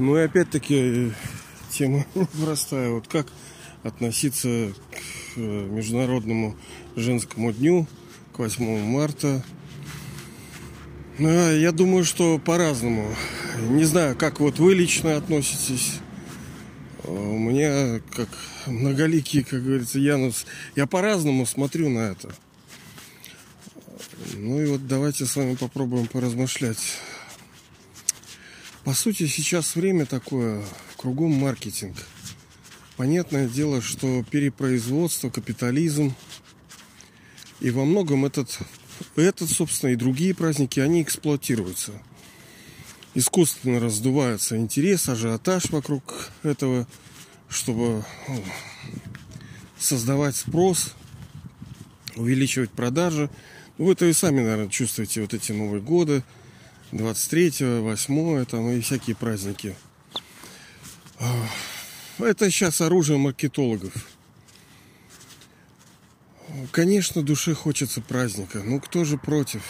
Ну и опять-таки тема простая. Вот как относиться к э, Международному женскому дню, к 8 марта. Ну, а я думаю, что по-разному. Не знаю, как вот вы лично относитесь. А у меня, как многоликий, как говорится, Янус, я по-разному смотрю на это. Ну и вот давайте с вами попробуем поразмышлять. По сути, сейчас время такое, кругом маркетинг. Понятное дело, что перепроизводство, капитализм. И во многом этот, этот, собственно, и другие праздники, они эксплуатируются. Искусственно раздувается интерес, ажиотаж вокруг этого, чтобы ну, создавать спрос, увеличивать продажи – вы это и сами, наверное, чувствуете вот эти Новые годы, 23 8 там и всякие праздники. Это сейчас оружие маркетологов. Конечно, душе хочется праздника. Ну, кто же против?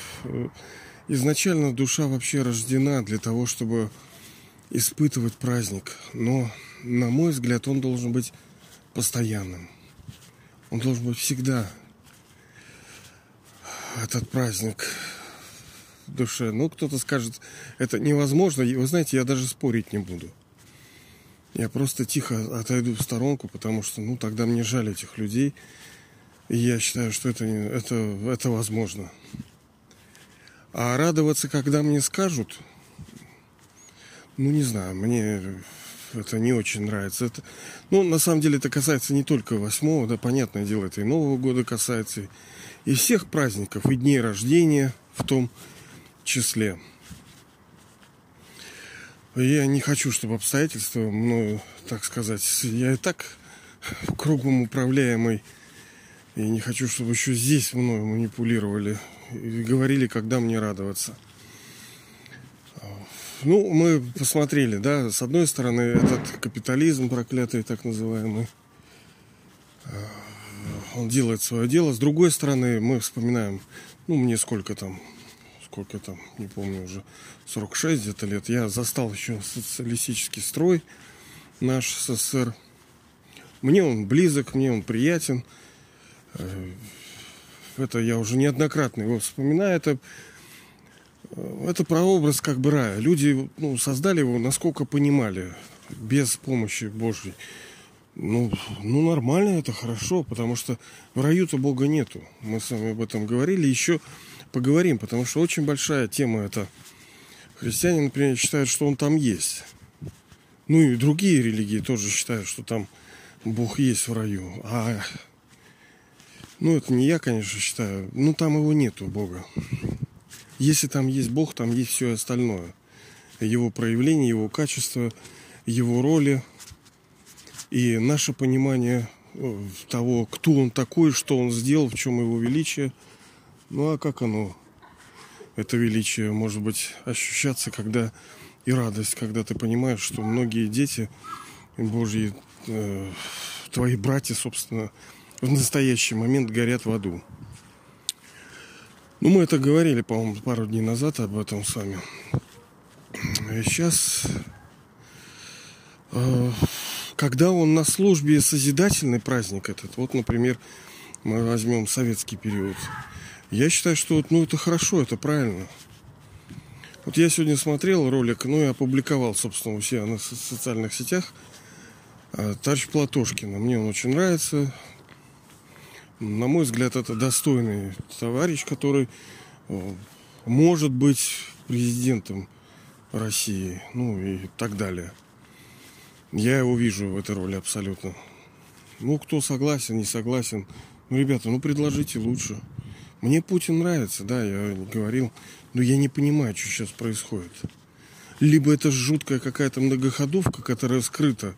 Изначально душа вообще рождена для того, чтобы испытывать праздник. Но, на мой взгляд, он должен быть постоянным. Он должен быть всегда этот праздник душе. Ну, кто-то скажет, это невозможно. Вы знаете, я даже спорить не буду. Я просто тихо отойду в сторонку, потому что, ну, тогда мне жаль этих людей. И я считаю, что это, это, это возможно. А радоваться, когда мне скажут, ну, не знаю, мне это не очень нравится. Это, ну, на самом деле, это касается не только восьмого, да, понятное дело, это и Нового года касается, и всех праздников, и дней рождения в том числе. Я не хочу, чтобы обстоятельства мною, так сказать, я и так кругом управляемый, и не хочу, чтобы еще здесь мною манипулировали и говорили, когда мне радоваться. Ну, мы посмотрели, да, с одной стороны, этот капитализм проклятый, так называемый, он делает свое дело. С другой стороны, мы вспоминаем, ну, мне сколько там, сколько там, не помню уже, 46 где-то лет. Я застал еще социалистический строй наш СССР. Мне он близок, мне он приятен. Э, это я уже неоднократно его вспоминаю. Это, э, это прообраз как бы рая. Люди ну, создали его, насколько понимали, без помощи Божьей. Ну, ну, нормально это хорошо, потому что в раю-то Бога нету. Мы с вами об этом говорили, еще поговорим, потому что очень большая тема это. Христиане, например, считают, что он там есть. Ну и другие религии тоже считают, что там Бог есть в раю. А ну, это не я, конечно, считаю. Ну, там его нету, Бога. Если там есть Бог, там есть все остальное. Его проявление, его качество, его роли – и наше понимание э, того, кто он такой, что он сделал, в чем его величие. Ну а как оно, это величие, может быть, ощущаться, когда и радость, когда ты понимаешь, что многие дети Божьи, э, твои братья, собственно, в настоящий момент горят в аду. Ну, мы это говорили, по-моему, пару дней назад об этом с вами. Сейчас э, когда он на службе созидательный праздник этот, вот, например, мы возьмем советский период, я считаю, что ну, это хорошо, это правильно. Вот я сегодня смотрел ролик, ну, и опубликовал, собственно, у себя на социальных сетях а, товарищ Платошкина. Мне он очень нравится. На мой взгляд, это достойный товарищ, который может быть президентом России, ну и так далее. Я его вижу в этой роли абсолютно. Ну, кто согласен, не согласен. Ну, ребята, ну предложите лучше. Мне Путин нравится, да, я говорил. Но я не понимаю, что сейчас происходит. Либо это жуткая какая-то многоходовка, которая скрыта.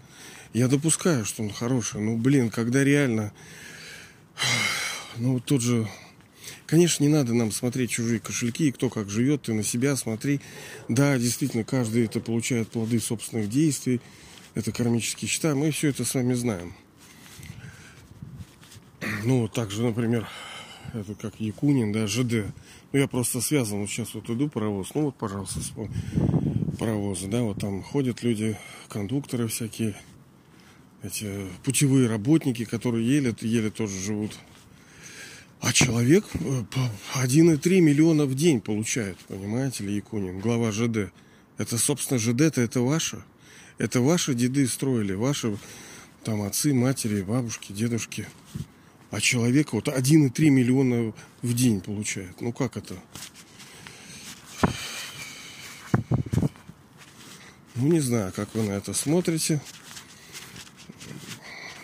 Я допускаю, что он хороший. Ну, блин, когда реально... Ну, вот тот же... Конечно, не надо нам смотреть чужие кошельки, и кто как живет, ты на себя смотри. Да, действительно, каждый это получает плоды собственных действий это кармические счета, мы все это с вами знаем. Ну, также, например, это как Якунин, да, ЖД. Ну, я просто связан, вот сейчас вот иду паровоз, ну вот, пожалуйста, паровозы, да, вот там ходят люди, кондукторы всякие, эти путевые работники, которые еле, еле тоже живут. А человек 1,3 миллиона в день получает, понимаете ли, Якунин, глава ЖД. Это, собственно, ЖД-то это ваше. Это ваши деды строили, ваши там отцы, матери, бабушки, дедушки. А человек вот 1,3 миллиона в день получает. Ну как это? Ну, не знаю, как вы на это смотрите.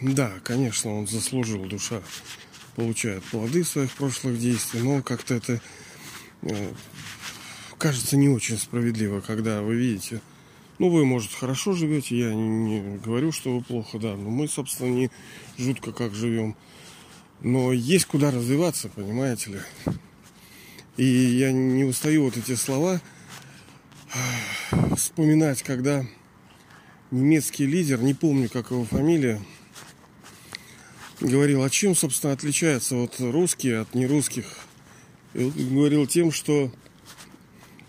Да, конечно, он заслужил, душа получает плоды своих прошлых действий, но как-то это э, кажется не очень справедливо, когда вы видите, ну, вы, может, хорошо живете, я не, не говорю, что вы плохо, да, но мы, собственно, не жутко как живем. Но есть куда развиваться, понимаете ли. И я не устаю вот эти слова вспоминать, когда немецкий лидер, не помню, как его фамилия, говорил, а чем, собственно, отличаются вот русские от нерусских. И говорил тем, что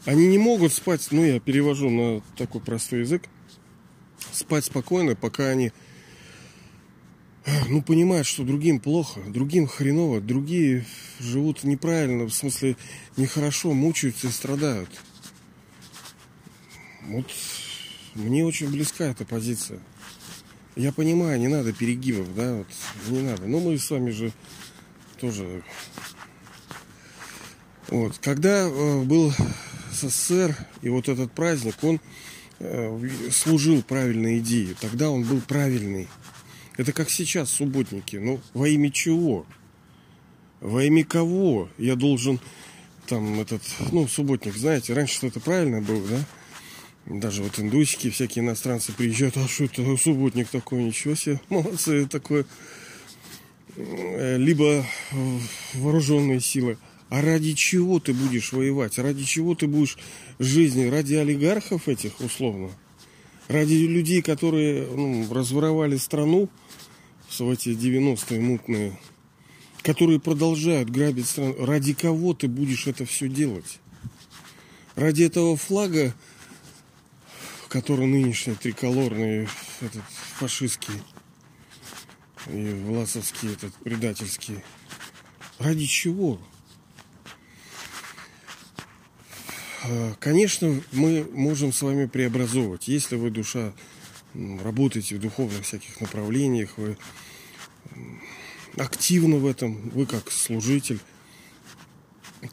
они не могут спать, ну, я перевожу на такой простой язык, спать спокойно, пока они, ну, понимают, что другим плохо, другим хреново, другие живут неправильно, в смысле, нехорошо, мучаются и страдают. Вот мне очень близка эта позиция. Я понимаю, не надо перегибов, да, вот, не надо. Но мы с вами же тоже... Вот, когда э, был СССР и вот этот праздник, он э, служил правильной идее. Тогда он был правильный. Это как сейчас субботники. Ну, во имя чего? Во имя кого я должен там этот, ну, субботник, знаете, раньше это правильно было, да? Даже вот индусики, всякие иностранцы приезжают, а что это субботник такой, ничего себе, молодцы, такое. Э, либо вооруженные силы. А ради чего ты будешь воевать? Ради чего ты будешь жизни? Ради олигархов этих, условно? Ради людей, которые ну, разворовали страну в эти 90-е мутные, которые продолжают грабить страну. Ради кого ты будешь это все делать? Ради этого флага, который нынешний триколорный, этот фашистский и власовский, этот предательский. Ради чего? А, конечно, мы можем с вами преобразовывать. Если вы, душа, работаете в духовных всяких направлениях, вы активны в этом, вы как служитель,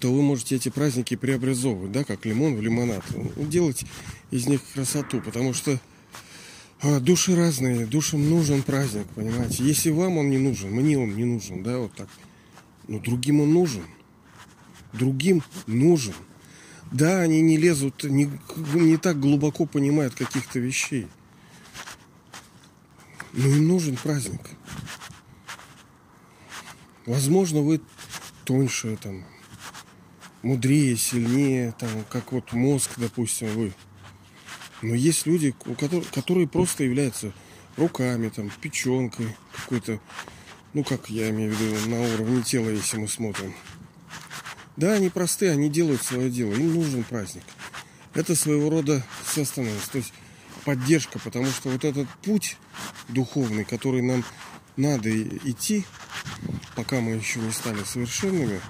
то вы можете эти праздники преобразовывать, да, как лимон в лимонад. Делать из них красоту, потому что а, души разные, душам нужен праздник, понимаете. Если вам он не нужен, мне он не нужен, да, вот так. Но другим он нужен. Другим нужен. Да, они не лезут, не, не так глубоко понимают каких-то вещей. Но им нужен праздник. Возможно, вы тоньше, там, мудрее, сильнее, там, как вот мозг, допустим, вы. Но есть люди, у которых, которые просто являются руками, там, печенкой, какой-то, ну, как я имею в виду, на уровне тела, если мы смотрим. Да, они простые, они делают свое дело. Им нужен праздник. Это своего рода соственность, то есть поддержка, потому что вот этот путь духовный, который нам надо идти, пока мы еще не стали совершенными,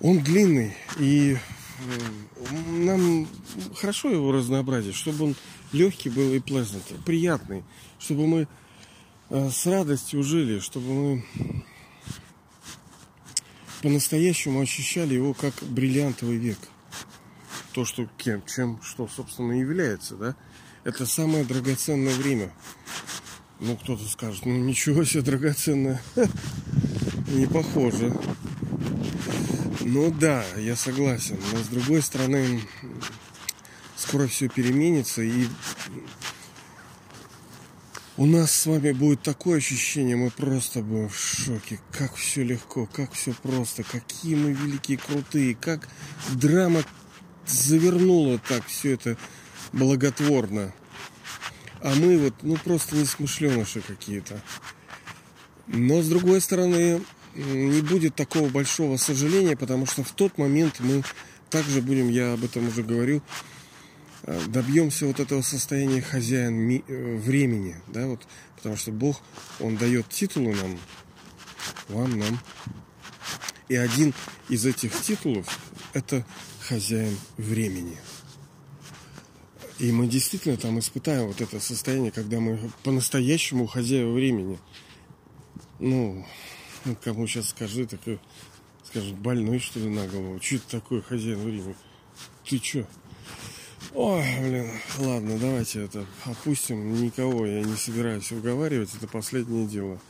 он длинный, и э, нам хорошо его разнообразить, чтобы он легкий был и pleasant, приятный, чтобы мы э, с радостью жили, чтобы мы по-настоящему ощущали его как бриллиантовый век. То, что кем, чем, что, собственно, является, да, это самое драгоценное время. Ну, кто-то скажет, ну, ничего себе драгоценное. Не похоже. Ну да, я согласен. Но с другой стороны, скоро все переменится и у нас с вами будет такое ощущение, мы просто будем в шоке. Как все легко, как все просто, какие мы великие, крутые, как драма завернула так все это благотворно. А мы вот, ну просто несмышленыши какие-то. Но с другой стороны, не будет такого большого сожаления, потому что в тот момент мы также будем, я об этом уже говорил, добьемся вот этого состояния хозяин ми- э, времени, да, вот, потому что Бог, Он дает титулы нам, вам, нам. И один из этих титулов – это хозяин времени. И мы действительно там испытаем вот это состояние, когда мы по-настоящему хозяева времени. Ну, кому сейчас скажи, так скажут, больной что ли на голову? Что это такое хозяин времени? Ты чё? Ой, блин, ладно, давайте это опустим. Никого я не собираюсь уговаривать, это последнее дело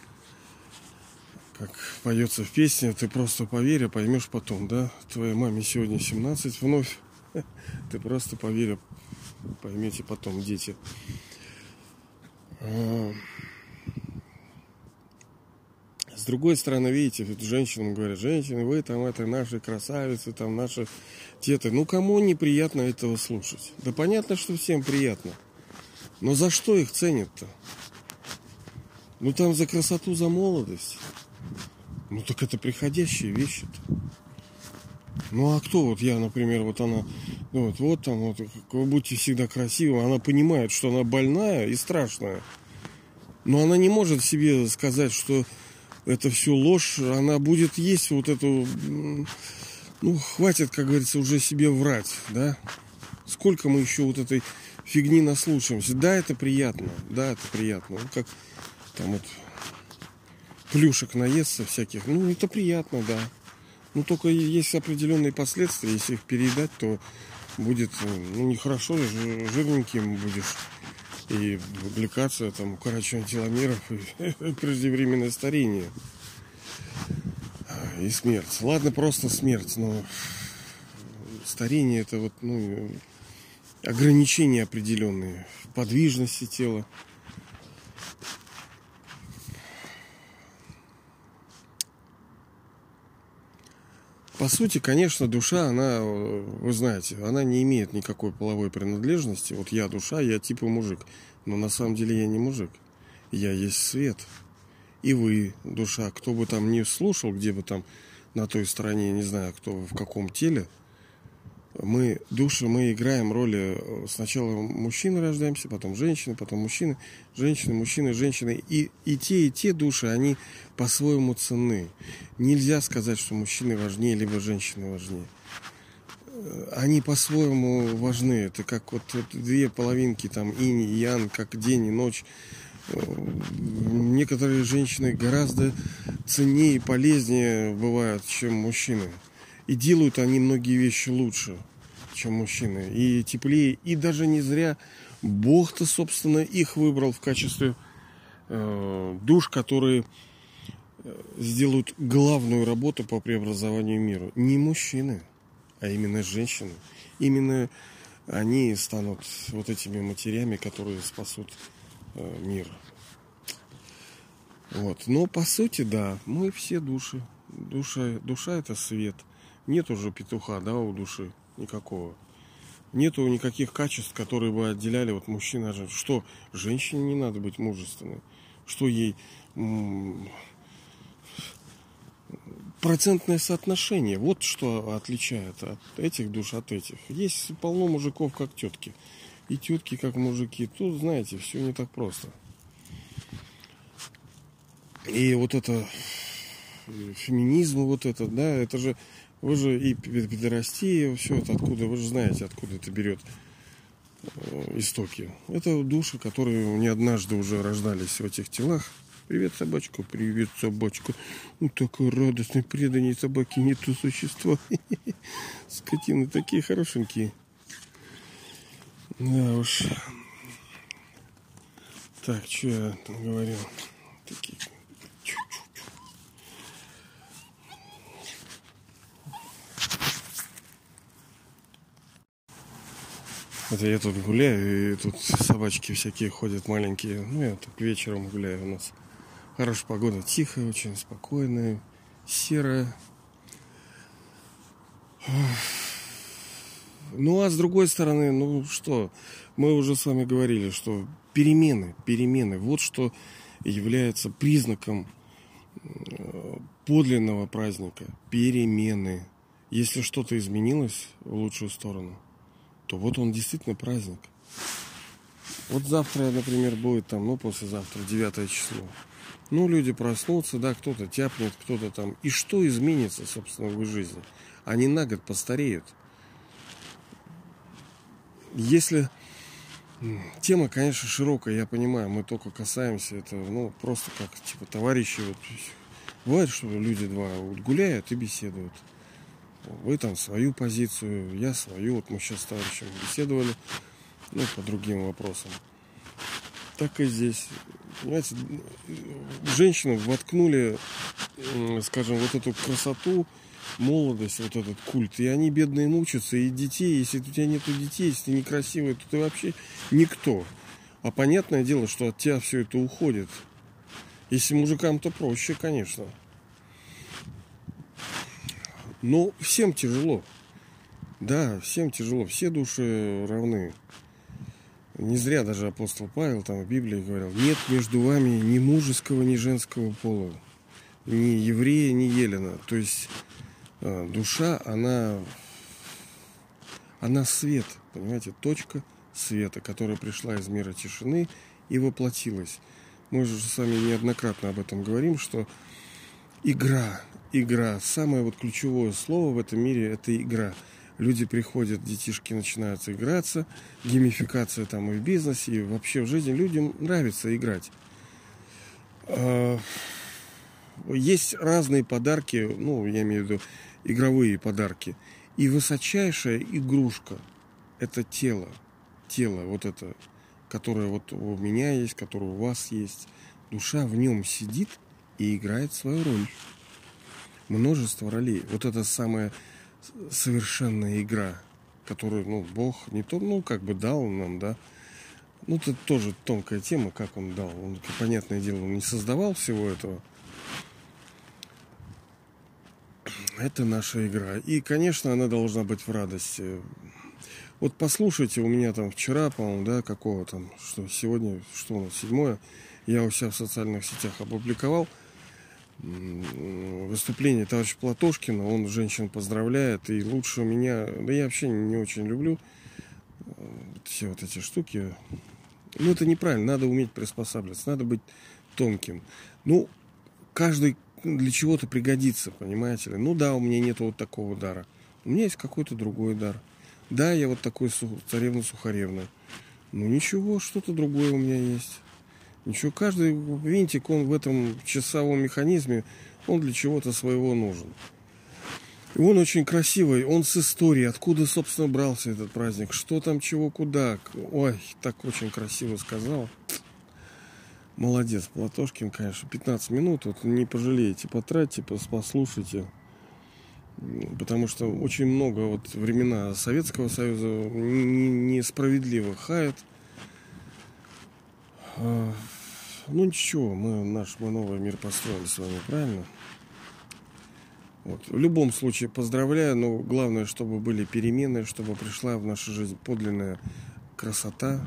как поется в песне, ты просто поверь, а поймешь потом, да? Твоей маме сегодня 17 вновь. Ты просто поверь, а поймете потом, дети. С другой стороны, видите, женщинам говорят, женщины, вы там это наши красавицы, там наши теты. Ну, кому неприятно этого слушать? Да понятно, что всем приятно. Но за что их ценят-то? Ну, там за красоту, за молодость. Ну так это приходящие вещи-то. Ну а кто вот я, например, вот она, ну вот, вот там, вот, вы будете всегда красивы, она понимает, что она больная и страшная. Но она не может себе сказать, что это все ложь, она будет есть вот эту, ну хватит, как говорится, уже себе врать, да? Сколько мы еще вот этой фигни наслушаемся. Да, это приятно, да, это приятно. Ну, как там вот плюшек наесться всяких. Ну, это приятно, да. Ну, только есть определенные последствия. Если их переедать, то будет, ну, нехорошо, жирненьким будешь. И гликация, там, укорочение теломеров, и преждевременное старение. И смерть. Ладно, просто смерть, но старение это вот, ну, ограничения определенные подвижности тела. По сути, конечно, душа, она, вы знаете, она не имеет никакой половой принадлежности. Вот я душа, я типа мужик. Но на самом деле я не мужик. Я есть свет. И вы, душа, кто бы там ни слушал, где бы там на той стороне, не знаю, кто в каком теле – мы, души, мы играем роли э, сначала мужчины рождаемся, потом женщины, потом мужчины, женщины, мужчины, женщины. И, и те, и те души, они по-своему ценны. Нельзя сказать, что мужчины важнее, либо женщины важнее. Э, они по-своему важны. Это как вот, вот две половинки, там, инь и ян, как день и ночь. Э, некоторые женщины гораздо ценнее и полезнее бывают, чем мужчины. И делают они многие вещи лучше, чем мужчины. И теплее. И даже не зря Бог-то, собственно, их выбрал в качестве э, душ, которые э, сделают главную работу по преобразованию мира. Не мужчины, а именно женщины. Именно они станут вот этими матерями, которые спасут э, мир. Вот. Но по сути, да, мы все души. Душа, душа это свет – нет уже петуха, да, у души никакого. Нету никаких качеств, которые бы отделяли вот мужчина от женщины. Что, женщине не надо быть мужественной? Что ей процентное соотношение. Вот что отличает от этих душ от этих. Есть полно мужиков, как тетки. И тетки, как мужики. Тут, знаете, все не так просто. И вот это феминизм, вот это, да, это же вы же и педерастия, все это откуда, вы же знаете, откуда это берет э, истоки. Это души, которые не однажды уже рождались в этих телах. Привет, собачка, привет, собачка. Ну, такой радостный, преданный собаки, не то существо. Скотины такие хорошенькие. Да уж. Так, что я говорил? Такие Это я тут гуляю, и тут собачки всякие ходят маленькие. Ну, я так вечером гуляю у нас. Хорошая погода, тихая, очень спокойная, серая. Ну, а с другой стороны, ну что, мы уже с вами говорили, что перемены, перемены, вот что является признаком э, подлинного праздника. Перемены. Если что-то изменилось в лучшую сторону – то вот он действительно праздник. Вот завтра, например, будет там, ну, послезавтра, 9 число. Ну, люди проснутся, да, кто-то тяпнет, кто-то там. И что изменится, собственно, в их жизни? Они на год постареют. Если тема, конечно, широкая, я понимаю, мы только касаемся этого, ну, просто как, типа, товарищи, вот, бывает, что люди два гуляют и беседуют. Вы там свою позицию, я свою, вот мы сейчас с товарищем беседовали, ну, по другим вопросам. Так и здесь. Понимаете, женщину воткнули, скажем, вот эту красоту, молодость, вот этот культ. И они бедные мучатся, и детей, если у тебя нету детей, если ты некрасивый, то ты вообще никто. А понятное дело, что от тебя все это уходит. Если мужикам-то проще, конечно. Но всем тяжело. Да, всем тяжело. Все души равны. Не зря даже апостол Павел там в Библии говорил, нет между вами ни мужеского, ни женского пола, ни еврея, ни елена. То есть э, душа, она, она свет, понимаете, точка света, которая пришла из мира тишины и воплотилась. Мы же с вами неоднократно об этом говорим, что игра, игра, самое вот ключевое слово в этом мире – это игра – люди приходят, детишки начинают играться, геймификация там и в бизнесе, и вообще в жизни людям нравится играть. А, есть разные подарки, ну, я имею в виду игровые подарки. И высочайшая игрушка – это тело. Тело, вот это, которое вот у меня есть, которое у вас есть. Душа в нем сидит и играет свою роль. Множество ролей. Вот это самое совершенная игра, которую, ну, Бог не то, ну, как бы дал нам, да. Ну, это тоже тонкая тема, как он дал. Он, понятное дело, не создавал всего этого. Это наша игра. И, конечно, она должна быть в радости. Вот послушайте, у меня там вчера, по-моему, да, какого там, что сегодня, что у нас, седьмое, я у себя в социальных сетях опубликовал – выступление товарища Платошкина. Он женщин поздравляет. И лучше меня... Да я вообще не очень люблю э, все вот эти штуки. Ну, это неправильно. Надо уметь приспосабливаться. Надо быть тонким. Ну, каждый для чего-то пригодится, понимаете ли. Ну да, у меня нет вот такого дара. У меня есть какой-то другой дар. Да, я вот такой царевна Сухаревна. Ну ничего, что-то другое у меня есть. Ничего, каждый винтик, он в этом часовом механизме, он для чего-то своего нужен. И он очень красивый, он с историей, откуда, собственно, брался этот праздник, что там, чего, куда. Ой, так очень красиво сказал. Молодец, Платошкин, конечно, 15 минут, вот не пожалеете, потратьте, послушайте. Потому что очень много вот времена Советского Союза несправедливо хаят а, ну ничего, мы наш мы новый мир построили с вами, правильно? Вот. В любом случае поздравляю, но главное, чтобы были перемены, чтобы пришла в нашу жизнь подлинная красота.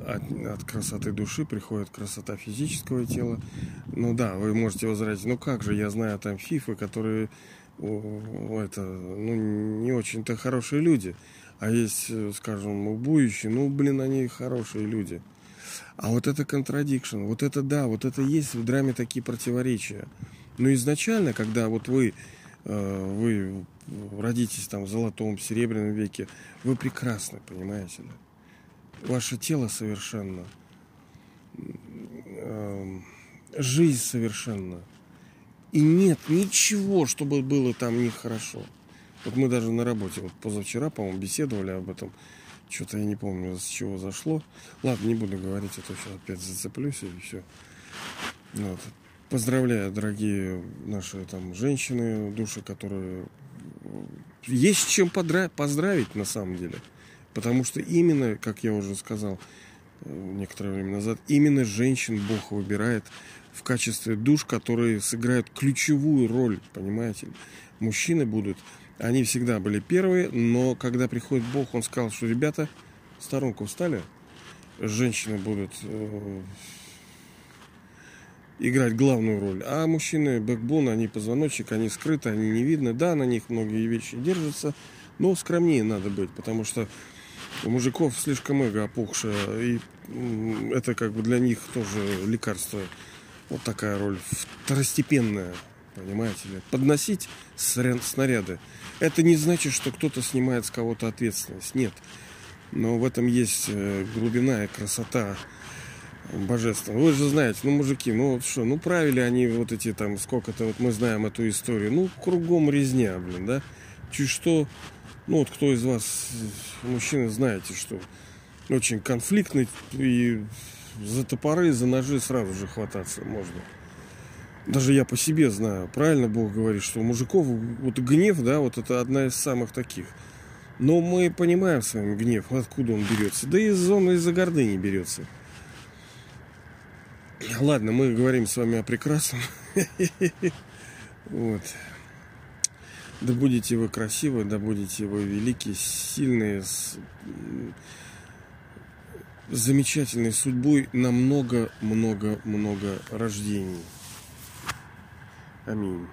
От, от красоты души приходит красота физического тела. Ну да, вы можете возразить, ну как же, я знаю там фифы, которые это, ну, не очень-то хорошие люди. А есть, скажем, будущие, ну, блин, они хорошие люди. А вот это contradiction, вот это да, вот это есть в драме такие противоречия. Но изначально, когда вот вы, э, вы родитесь там в золотом, серебряном веке, вы прекрасны, понимаете ли? Ваше тело совершенно, эм, жизнь совершенна. И нет ничего, чтобы было там нехорошо. Вот мы даже на работе, вот позавчера, по-моему, беседовали об этом. Что-то я не помню, с чего зашло. Ладно, не буду говорить, а то сейчас опять зацеплюсь и все. Вот. Поздравляю, дорогие наши там женщины, души, которые... Есть чем поздравить на самом деле. Потому что именно, как я уже сказал э, некоторое время назад, именно женщин Бог выбирает в качестве душ, которые сыграют ключевую роль, понимаете? Мужчины будут они всегда были первые, но когда приходит Бог, он сказал, что ребята, сторонку встали, женщины будут э, играть главную роль, а мужчины бэкбон, они позвоночник, они скрыты, они не видны. Да, на них многие вещи держатся, Но скромнее надо быть, потому что у мужиков слишком эго опухшее, и это как бы для них тоже лекарство. Вот такая роль второстепенная, понимаете ли. Подносить снаряды. Это не значит, что кто-то снимает с кого-то ответственность. Нет. Но в этом есть э, глубина и красота божественного. Вы же знаете, ну, мужики, ну вот что, ну правили они вот эти там, сколько-то, вот мы знаем эту историю. Ну, кругом резня, блин, да. Чуть что, ну вот кто из вас, мужчины, знаете, что очень конфликтный и за топоры, за ножи сразу же хвататься можно. Даже я по себе знаю, правильно Бог говорит, что у мужиков вот гнев, да, вот это одна из самых таких. Но мы понимаем с вами гнев, откуда он берется. Да из зоны из-за гордыни берется. Ладно, мы говорим с вами о прекрасном. Вот. Да будете вы красивы, да будете вы великие, сильные, с замечательной судьбой на много-много-много рождений. I mean,